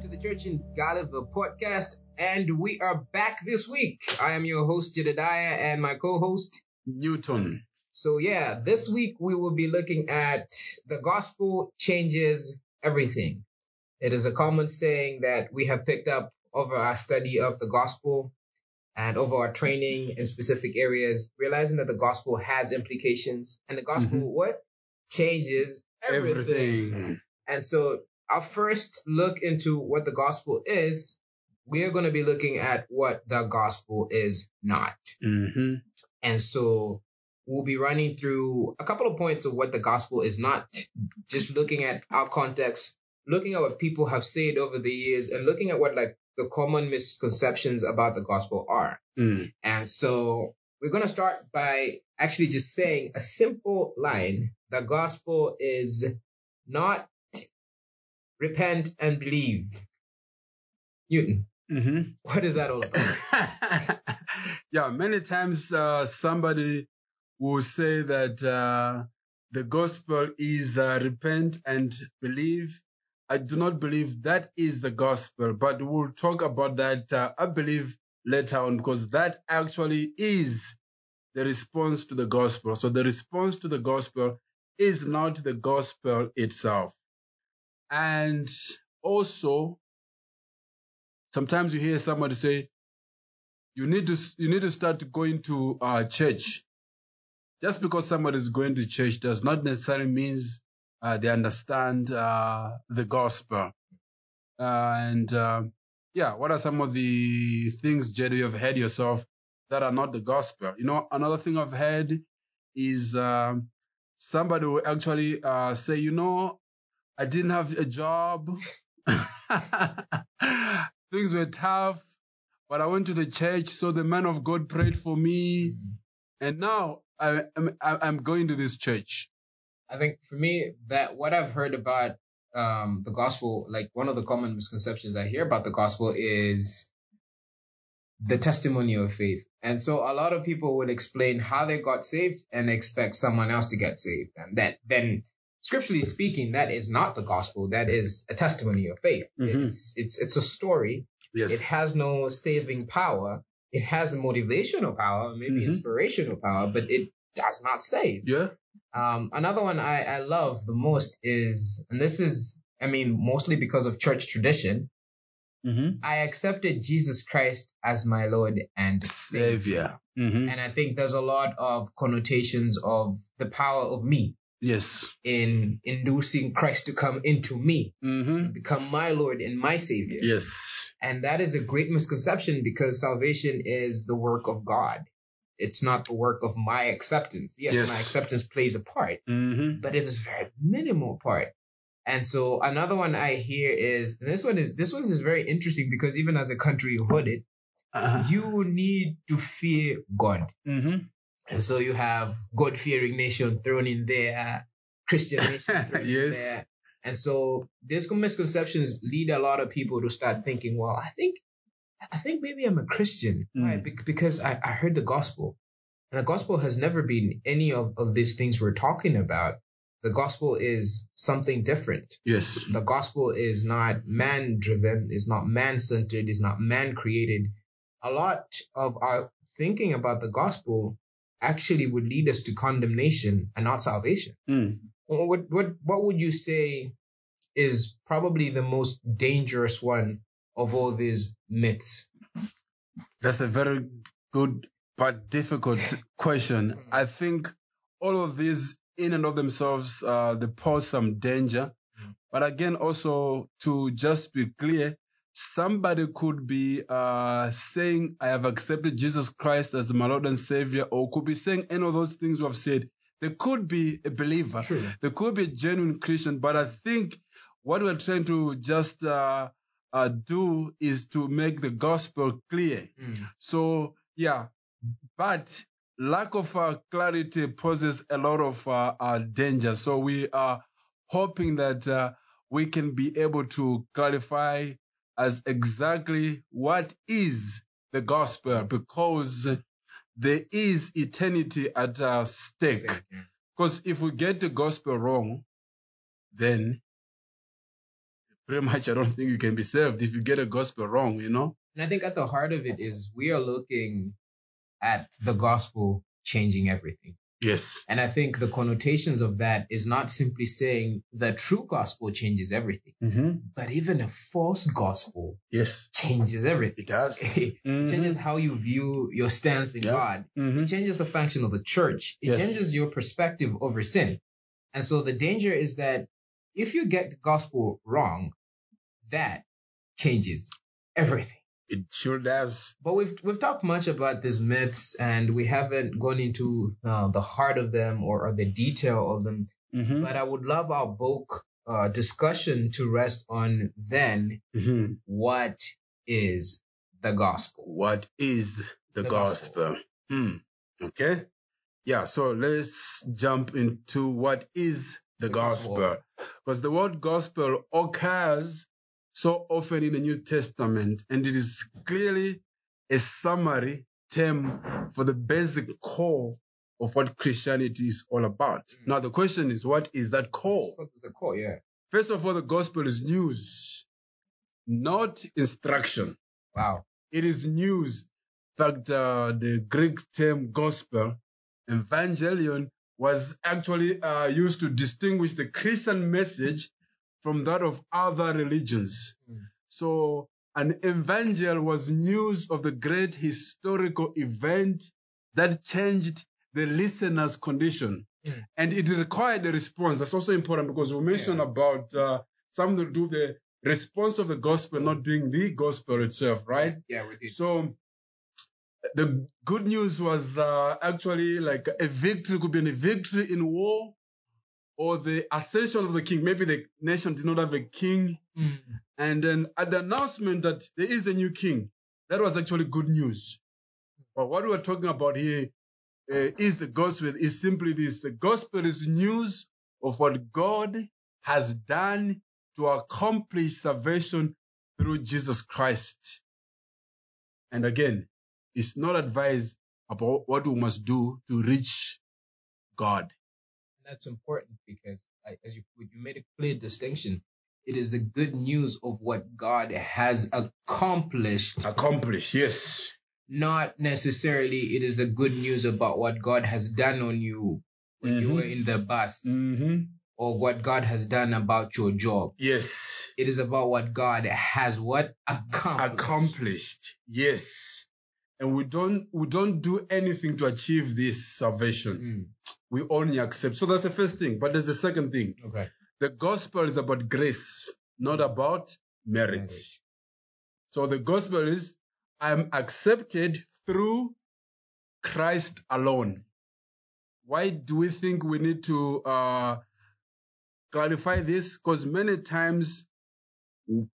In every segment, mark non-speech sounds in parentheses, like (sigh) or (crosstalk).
Lilongwe Podcast, and we are back this week. I am your host, Jedediah, and my co host, Newton. So, yeah, this week we will be looking at the gospel changes everything. It is a common saying that we have picked up over our study of the gospel and over our training in specific areas, realizing that the gospel has implications and the gospel, Mhm. what? Changes everything. Everything. And so our first look into what the gospel is, we are going to be looking at what the gospel is not. hmm And so we'll be running through a couple of points of what the gospel is not, just looking at our context, looking at what people have said over the years, and looking at what like the common misconceptions about the gospel are. Mm. And so we're going to start by actually just saying a simple line. The gospel is not repent and believe. Newton, hmm what is that all about? (laughs) yeah, many times uh, somebody will say that uh, the gospel is uh, repent and believe. I do not believe that is the gospel, but we'll talk about that, uh, I believe, later on, because that actually is the response to the gospel. So the response to the gospel is not the gospel itself. And also, sometimes you hear somebody say, you need to you need to start going to uh, church. Just because somebody is going to church does not necessarily means uh, they understand uh, the gospel. and uh, yeah, what are some of the things, Jed, you have heard yourself that are not the gospel? You know, another thing I've heard is um, somebody will actually uh, say, you know, I didn't have a job. (laughs) Things were tough, but I went to the church, so the man of God prayed for me, and now I, I'm, I'm going to this church. I think for me that what I've heard about um, the gospel, like one of the common misconceptions I hear about the gospel is the testimony of faith. And so a lot of people would explain how they got saved and expect someone else to get saved. And that then scripturally speaking, that is not the gospel. That is a testimony of faith. Mhm. It's, it's, it's a story. Yes. It has no saving power. It has a motivational power, maybe Mhm. inspirational power, but it does not save. yeah. Um, another one I, I love the most is, and this is, I mean, mostly because of church tradition, Mm-hmm. I accepted Jesus Christ as my Lord and Savior. Savior. Mm-hmm. And I think there's a lot of connotations of the power of me Yes. in inducing Christ to come into me, Mm-hmm. become my Lord and my Savior. Yes. And that is a great misconception because salvation is the work of God. It's not the work of my acceptance. Yes, Yes. my acceptance plays a part, Mm-hmm. but it is a very minimal part. And so another one I hear is this one is this one is very interesting because even as a country hooded, Uh-huh. you need to fear God. mm-hmm. And so you have God fearing nation thrown in there, Christian nation (laughs) thrown Yes. in there. And so these misconceptions lead a lot of people to start thinking, well, I think I think maybe I'm a Christian. Mm. Right? Bec- Because I, I heard the gospel. And the gospel has never been any of, of these things we're talking about. The gospel is something different. Yes. The gospel is not man driven, is not man centered, is not man created. A lot of our thinking about the gospel actually would lead us to condemnation and not salvation. Mm. What what what would you say is probably the most dangerous one of all these myths? That's a very good but difficult (laughs) question. I think all of these, in and of themselves, uh, they pose some danger. Mm. But again, also to just be clear, somebody could be uh, saying, "I have accepted Jesus Christ as my Lord and Savior," or could be saying any of those things we have said. They could be a believer. True. They could be a genuine Christian, but I think what we're trying to just uh, uh, do is to make the gospel clear. Mm. So yeah, but lack of uh, clarity poses a lot of uh, uh, danger. So we are hoping that uh, we can be able to clarify as exactly what is the gospel because there is eternity at uh, stake. Stake. Because if we get the gospel wrong, then pretty much I don't think you can be saved if you get a gospel wrong, you know? And I think at the heart of it is we are looking at the gospel changing everything. Yes. And I think the connotations of that is not simply saying the true gospel changes everything, Mm-hmm. but even a false gospel Yes. changes everything. It does. (laughs) it Mhm. changes how you view your stance in Yeah. God. Mhm. It changes the function of the church. It Yes. changes your perspective over sin. And so the danger is that if you get the gospel wrong, that changes everything. It sure does. But we've we've talked much about these myths, and we haven't gone into uh, the heart of them or, or the detail of them. Mm-hmm. But I would love our book uh, discussion to rest on then Mm-hmm. what is the gospel? What is the, The gospel? Hmm. Okay. Yeah. So let's jump into what is the, The gospel. gospel. Because the word gospel occurs so often in the New Testament, and it is clearly a summary term for the basic core of what Christianity is all about. Mm. Now, the question is, what is that core? What is the core? Yeah. First of all, the gospel is news, not instruction. Wow. It is news. In fact, uh, the Greek term gospel, evangelion, was actually uh, used to distinguish the Christian message from that of other religions. Mm. So, an evangel was news of the great historical event that changed the listener's condition. Mm. And it required a response. That's also important because we mentioned Yeah. about uh, something to do with the response of the gospel not being the gospel itself, right? Yeah, we did. So the good news was uh, actually like a victory, could be a victory in war or the ascension of the king. Maybe the nation did not have a king. Mm. And then at the announcement that there is a new king, that was actually good news. But what we're talking about here uh, is the gospel is simply this. The gospel is news of what God has done to accomplish salvation through Jesus Christ. And again, it's not advice about what we must do to reach God. That's important because, I- as you you made a clear distinction, it is the good news of what God has accomplished, Accomplish, yes. not necessarily it is the good news about what God has done on you when you Mhm. were in the bus Mm-hmm. or what God has done about your job. Yes. It is about what God has what accomplished. Accomplished. Yes. And we don't we don't do anything to achieve this salvation. Mm, We only accept. So that's the first thing. But there's the second thing. okay. The gospel is about grace, not about merit. Merit. So the gospel is I'm accepted through Christ alone. Why do we think we need to uh, clarify this? Because many times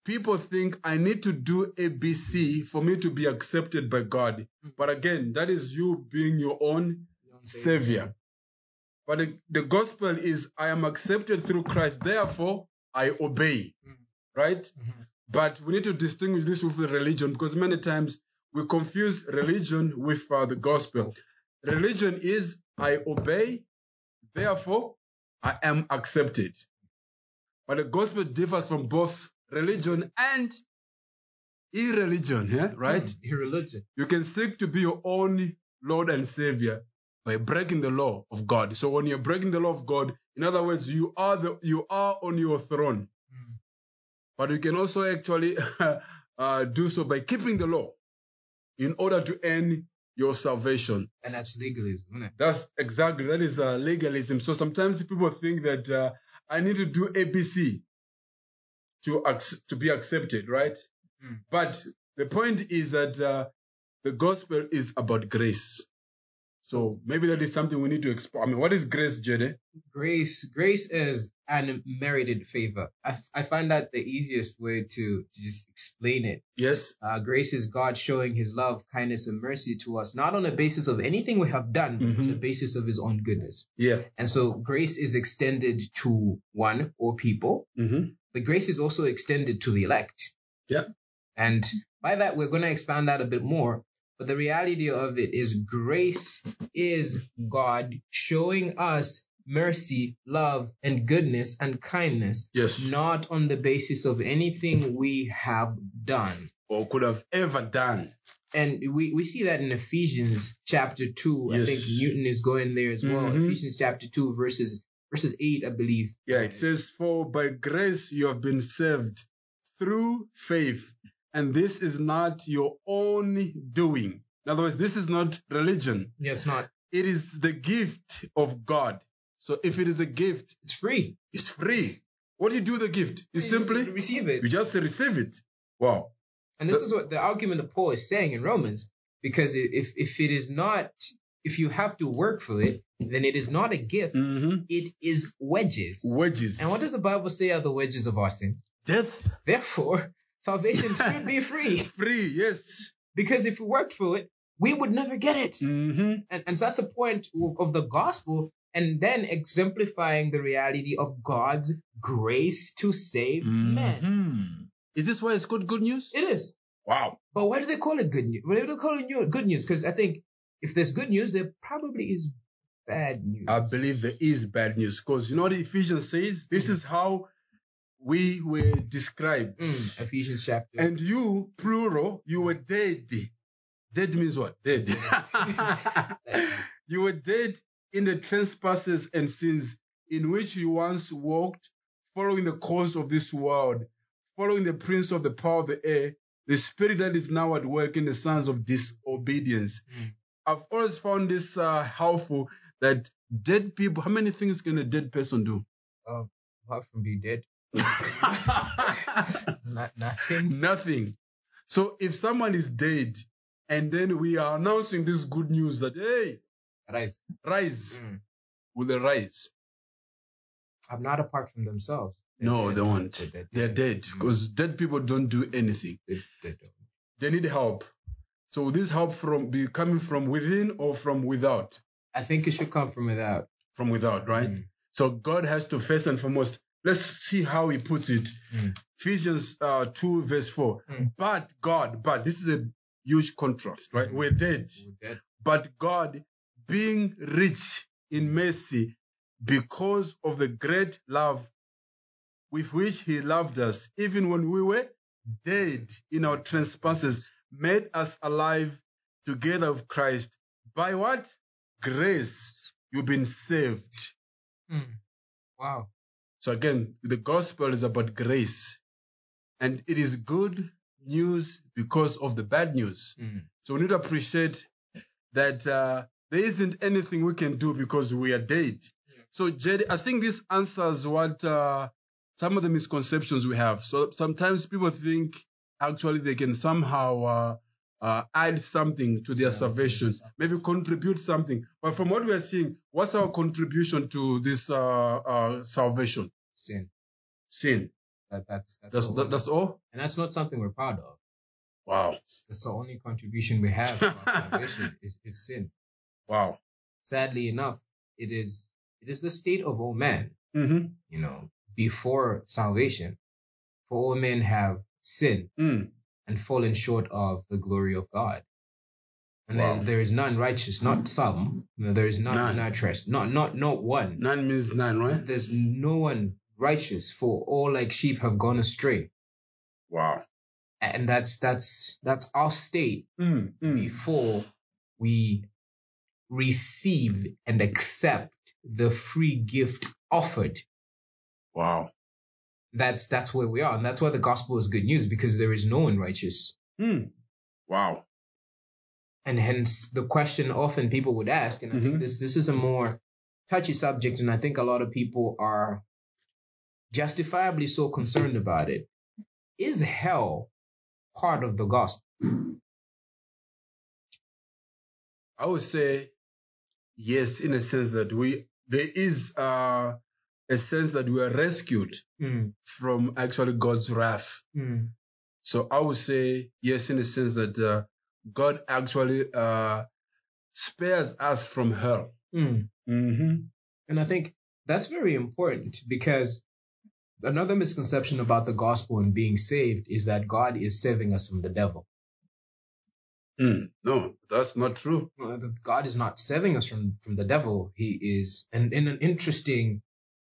people think I need to do ABC for me to be accepted by God. But again, that is you being your own savior. But the, the gospel is I am accepted through Christ, therefore I obey. Mm. Right? Mhm. But we need to distinguish this with the religion because many times we confuse religion with uh, the gospel. Religion is I obey, therefore I am accepted. But the gospel differs from both religion and irreligion, yeah? right? Mm, irreligion. You can seek to be your own Lord and Savior by breaking the law of God. So when you're breaking the law of God, in other words, you are the you are on your throne. Mm. But you can also actually (laughs) uh, do so by keeping the law in order to earn your salvation. And that's legalism, isn't it? That's exactly that is uh, legalism. So sometimes people think that uh, I need to do ABC to to be accepted, right? Mm. But the point is that uh, the gospel is about grace. So maybe that is something we need to explore. I mean, what is grace, Jede? Grace, grace is an unmerited favor. I, I find that the easiest way to, to just explain it. Yes. Uh, grace is God showing His love, kindness, and mercy to us, not on the basis of anything we have done, but on the Mhm. basis of His own goodness. Yeah. And so, grace is extended to one or people, Mm-hmm. but grace is also extended to the elect. Yeah. And by that, we're going to expand that a bit more. But the reality of it is, grace is God showing us mercy, love, and goodness and kindness, Yes. not on the basis of anything we have done. Or could have ever done. And we, we see that in Ephesians chapter 2. I think Newton is going there as well. Mhm. Ephesians chapter 2, verses verses 8, I believe. Yeah, it says, For by grace you have been saved through faith, and this is not your own doing. In other words, this is not religion, Yeah, it's not. it is the gift of God. So if it is a gift, It's free. it's free. What do you do with the gift? You just simply, receive it. you just receive it. Wow. And this The- is what the argument that Paul is saying in Romans, because if if it is not, if you have to work for it, then it is not a gift. hmm It is wedges. Wages. And what does the Bible say are the wedges of our sin? Death. Therefore, salvation should be free. (laughs) Free, yes. Because if we worked for it, we would never get it. hmm And, and so that's the point of- the gospel. And then exemplifying the reality of God's grace to save men. Mhm. Is this why it's called good news? It is. Wow. But why do they call it good news? Why do they call it good news? Because I think if there's good news, there probably is bad news. I believe there is bad news because you know what Ephesians says? This is how we were described. Mm, Ephesians chapter. And you, plural, you were dead. Dead means what? Dead. (laughs) (laughs) you were dead in the trespasses and sins in which you once walked, following the course of this world, following the prince of the power of the air, the spirit that is now at work in the sons of disobedience. Mm. I've always found this uh, helpful that dead people, how many things can a dead person do? apart from being dead, not, nothing. (laughs) Nothing. So if someone is dead and then we are announcing this good news that, hey, Right. rise, Mm. will they rise? I'm not apart from themselves. No, dead. they won't. They're dead. They're dead because dead people don't do anything. They- they don't. They need help. So will this help from be coming from within or from without? I think it should come from without. From without, right? Mm. So God has to first and foremost. Let's see how He puts it. Mm. Ephesians uh, two verse four. Mm. But God, but this is a huge contrast, right? Mm. We're dead. We're dead. But God, being rich in mercy, because of the great love with which He loved us, even when we were dead in our trespasses, made us alive together with Christ. By what? Grace. You've been saved. Mm. Wow. So again, the gospel is about grace. And it is good news because of the bad news. Mm. So we need to appreciate that uh, there isn't anything we can do because we are dead. Yeah. So Jed, I think this answers what uh, some of the misconceptions we have. So sometimes people think actually they can somehow uh, uh, add something to their Yeah. salvation, maybe contribute something. But from what we are seeing, what's our contribution to this uh, uh, salvation? Sin. Sin. That, that's that's, That's all. that, that's all. and that's not something we're proud of. Wow. That's, that's the only contribution we have to our salvation (laughs) is, is sin. Wow. Sadly enough, it is it is the state of all men. Mm-hmm. You know, before salvation, for all men have sinned Mm. and fallen short of the glory of God. And Wow. there, there is none righteous, not some. You know, there is none, None. trust, not not not one. None means none, right? There's no one righteous, for all like sheep have gone astray. Wow. And that's that's that's our state Mm. Mm. before we receive and accept the free gift offered. Wow. That's that's where we are, and that's why the gospel is good news because there is no one righteous. Mm. Wow. and hence the question often people would ask and i think Mhm. this this is a more touchy subject and i think a lot of people are justifiably so concerned about it is hell part of the gospel I would say yes, in a sense that we there is uh, a sense that we are rescued Mm, from actually God's wrath. mm, So I would say yes, in a sense that uh, God actually uh, spares us from hell. mm. Mm-hmm. and i think that's very important because another misconception about the gospel and being saved is that god is saving us from the devil Mm, no, that's not true. God is not saving us from from the devil. He is, and in an interesting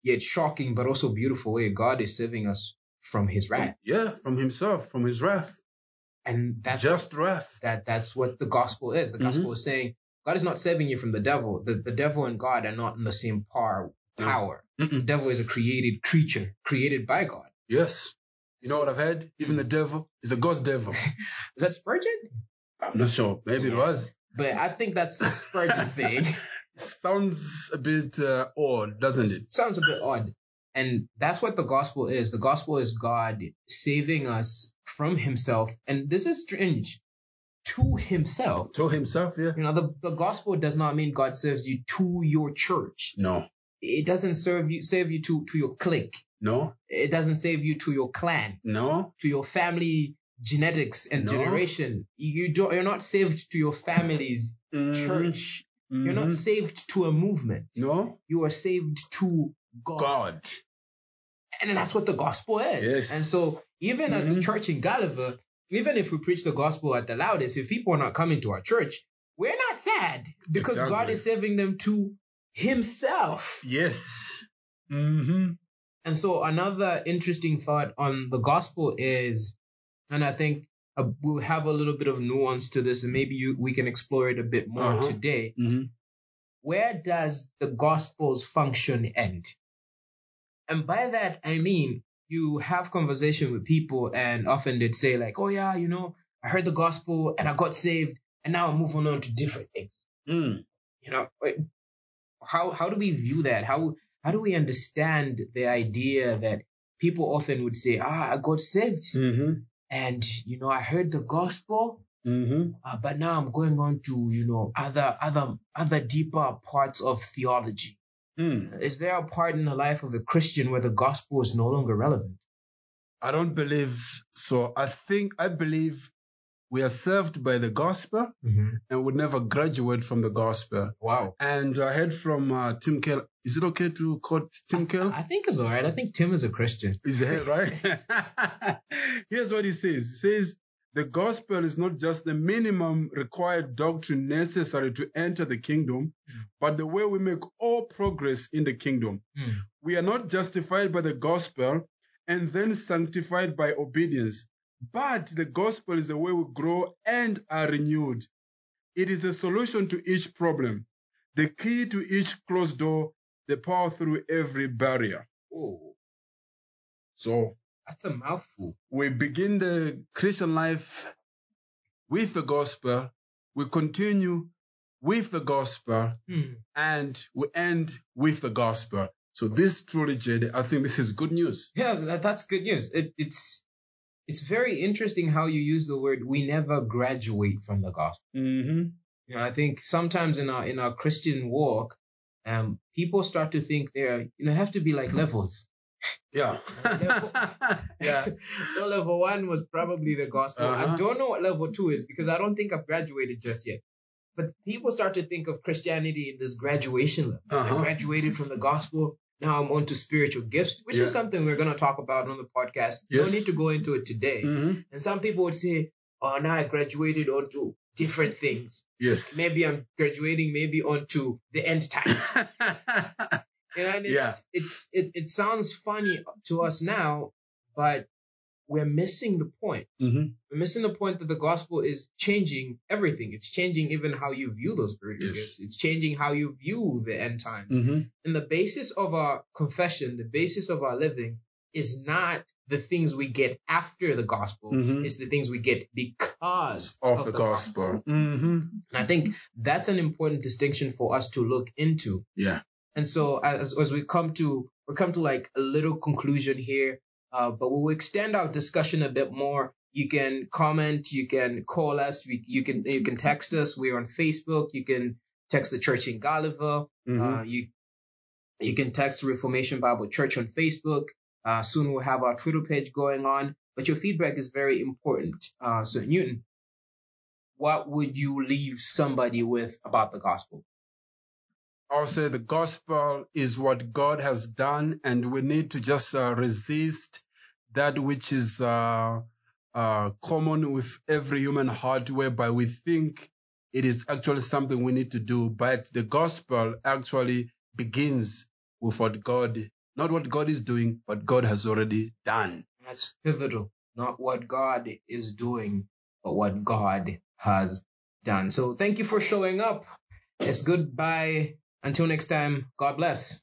yet shocking but also beautiful way, God is saving us from His wrath, Yeah, from himself, from his wrath. and that's Just wrath. that that's what the gospel is. The Mhm. gospel is saying God is not saving you from the devil. The the devil and God are not in the same par. Power. The Mm-mm. devil is a created creature, created by God. Yes. You know what I've heard? Even the devil is a God's devil. (laughs) Is that Spurgeon? I'm not sure. Maybe it was. But I think that's Spurgeon (laughs) saying. Sounds a bit uh, odd, doesn't it? Sounds a bit odd. And that's what the gospel is. The gospel is God saving us from himself. And this is strange to himself. To himself, yeah. You know, the, the gospel does not mean God saves you to your church. No, It doesn't serve you save you to, to your clique. no, It doesn't save you to your clan, no. to your family genetics and No. generation. You don't you're not saved to your family's Mhm, church. You're not mhm. saved to a movement. No, You are saved to God. God. And that's what the gospel is. Yes. And so even as the Mhm. church in Lilongwe, even if we preach the gospel at the loudest, if people are not coming to our church, we're not sad because God is saving them to himself. Yes. hmm And so another interesting thought on the gospel is, and I think uh, we'll have a little bit of nuance to this, and maybe you, we can explore it a bit more Uh-huh. today. hmm Where does the gospel's function end? And by that, I mean, you have conversation with people and often they'd say like, oh yeah, you know, I heard the gospel and I got saved and now I'm moving on to different things. Mm. You know, how, how do we view that? How, how do we understand the idea that people often would say, ah, I got saved hmm and, you know, I heard the gospel, hmm uh, but now I'm going on to, you know, other, other, other deeper parts of theology. Mm. Is there a part in the life of a Christian where the gospel is no longer relevant? I don't believe so. I think I believe we are served by the gospel and would never graduate from the gospel. Wow. And I heard from uh, Tim Keller. Is it okay to quote Tim Keller? I think it's all right. I think Tim is a Christian. Is it (laughs) right? (laughs) Here's what he says. He says, the gospel is not just the minimum required doctrine necessary to enter the kingdom, Mm. but the way we make all progress in the kingdom. Mm. We are not justified by the gospel and then sanctified by obedience, but the gospel is the way we grow and are renewed. It is the solution to each problem, the key to each closed door, the power through every barrier. Oh, So that's a mouthful. we begin the Christian life with the gospel, we continue with the gospel, Hmm. and we end with the gospel. So this truly, Jade, I think this is good news. Yeah, that, that's good news. It, it's it's very interesting how you use the word "we never graduate from the gospel." Mm-hmm. You know, I think sometimes in our in our Christian walk, um, people start to think there, you know, have to be like levels. (laughs) Yeah. (laughs) yeah. so level one was probably the gospel. I Uh-huh. don't know what level two is because I don't think I've graduated just yet. But people start to think of Christianity in this graduation level. I Uh-huh. graduated from the gospel. Now I'm on to spiritual gifts, which Yeah. is something we're going to talk about on the podcast. Yes. Don't need to go into it today. Mm-hmm. And some people would say, oh, now I graduated onto different things. Yes. Maybe I'm graduating maybe onto the end times. (laughs) You know, and it's, Yeah. it's it, it sounds funny to us now, but we're missing the point. mm-hmm. We're missing the point that the gospel is changing everything. It's changing even how you view those spiritual gifts. It's changing how you view the end times. Mm-hmm. And the basis of our confession, the basis of our living is not the things we get after the gospel. Mhm. It's the things we get because Of, the, gospel. Mm-hmm. And I think that's an important distinction for us to look into. Yeah. And so as, as we come to we come to like a little conclusion here, uh, but we'll extend our discussion a bit more. You can comment, you can call us, we, you can you can text us. We're on Facebook. You can text the Church in Lilongwe. Mhm. Uh, you you can text Reformation Bible Church on Facebook. Uh, soon we'll have our Twitter page going on. But your feedback is very important. Uh, so Newton, what would you leave somebody with about the gospel? I'll say the gospel is what God has done, and we need to just uh, resist that which is uh, uh, common with every human heart, whereby we think it is actually something we need to do. But the gospel actually begins with what God, not what God is doing, but God has already done. That's pivotal. Not what God is doing, but what God has done. So thank you for showing up. It's goodbye. Until next time, God bless.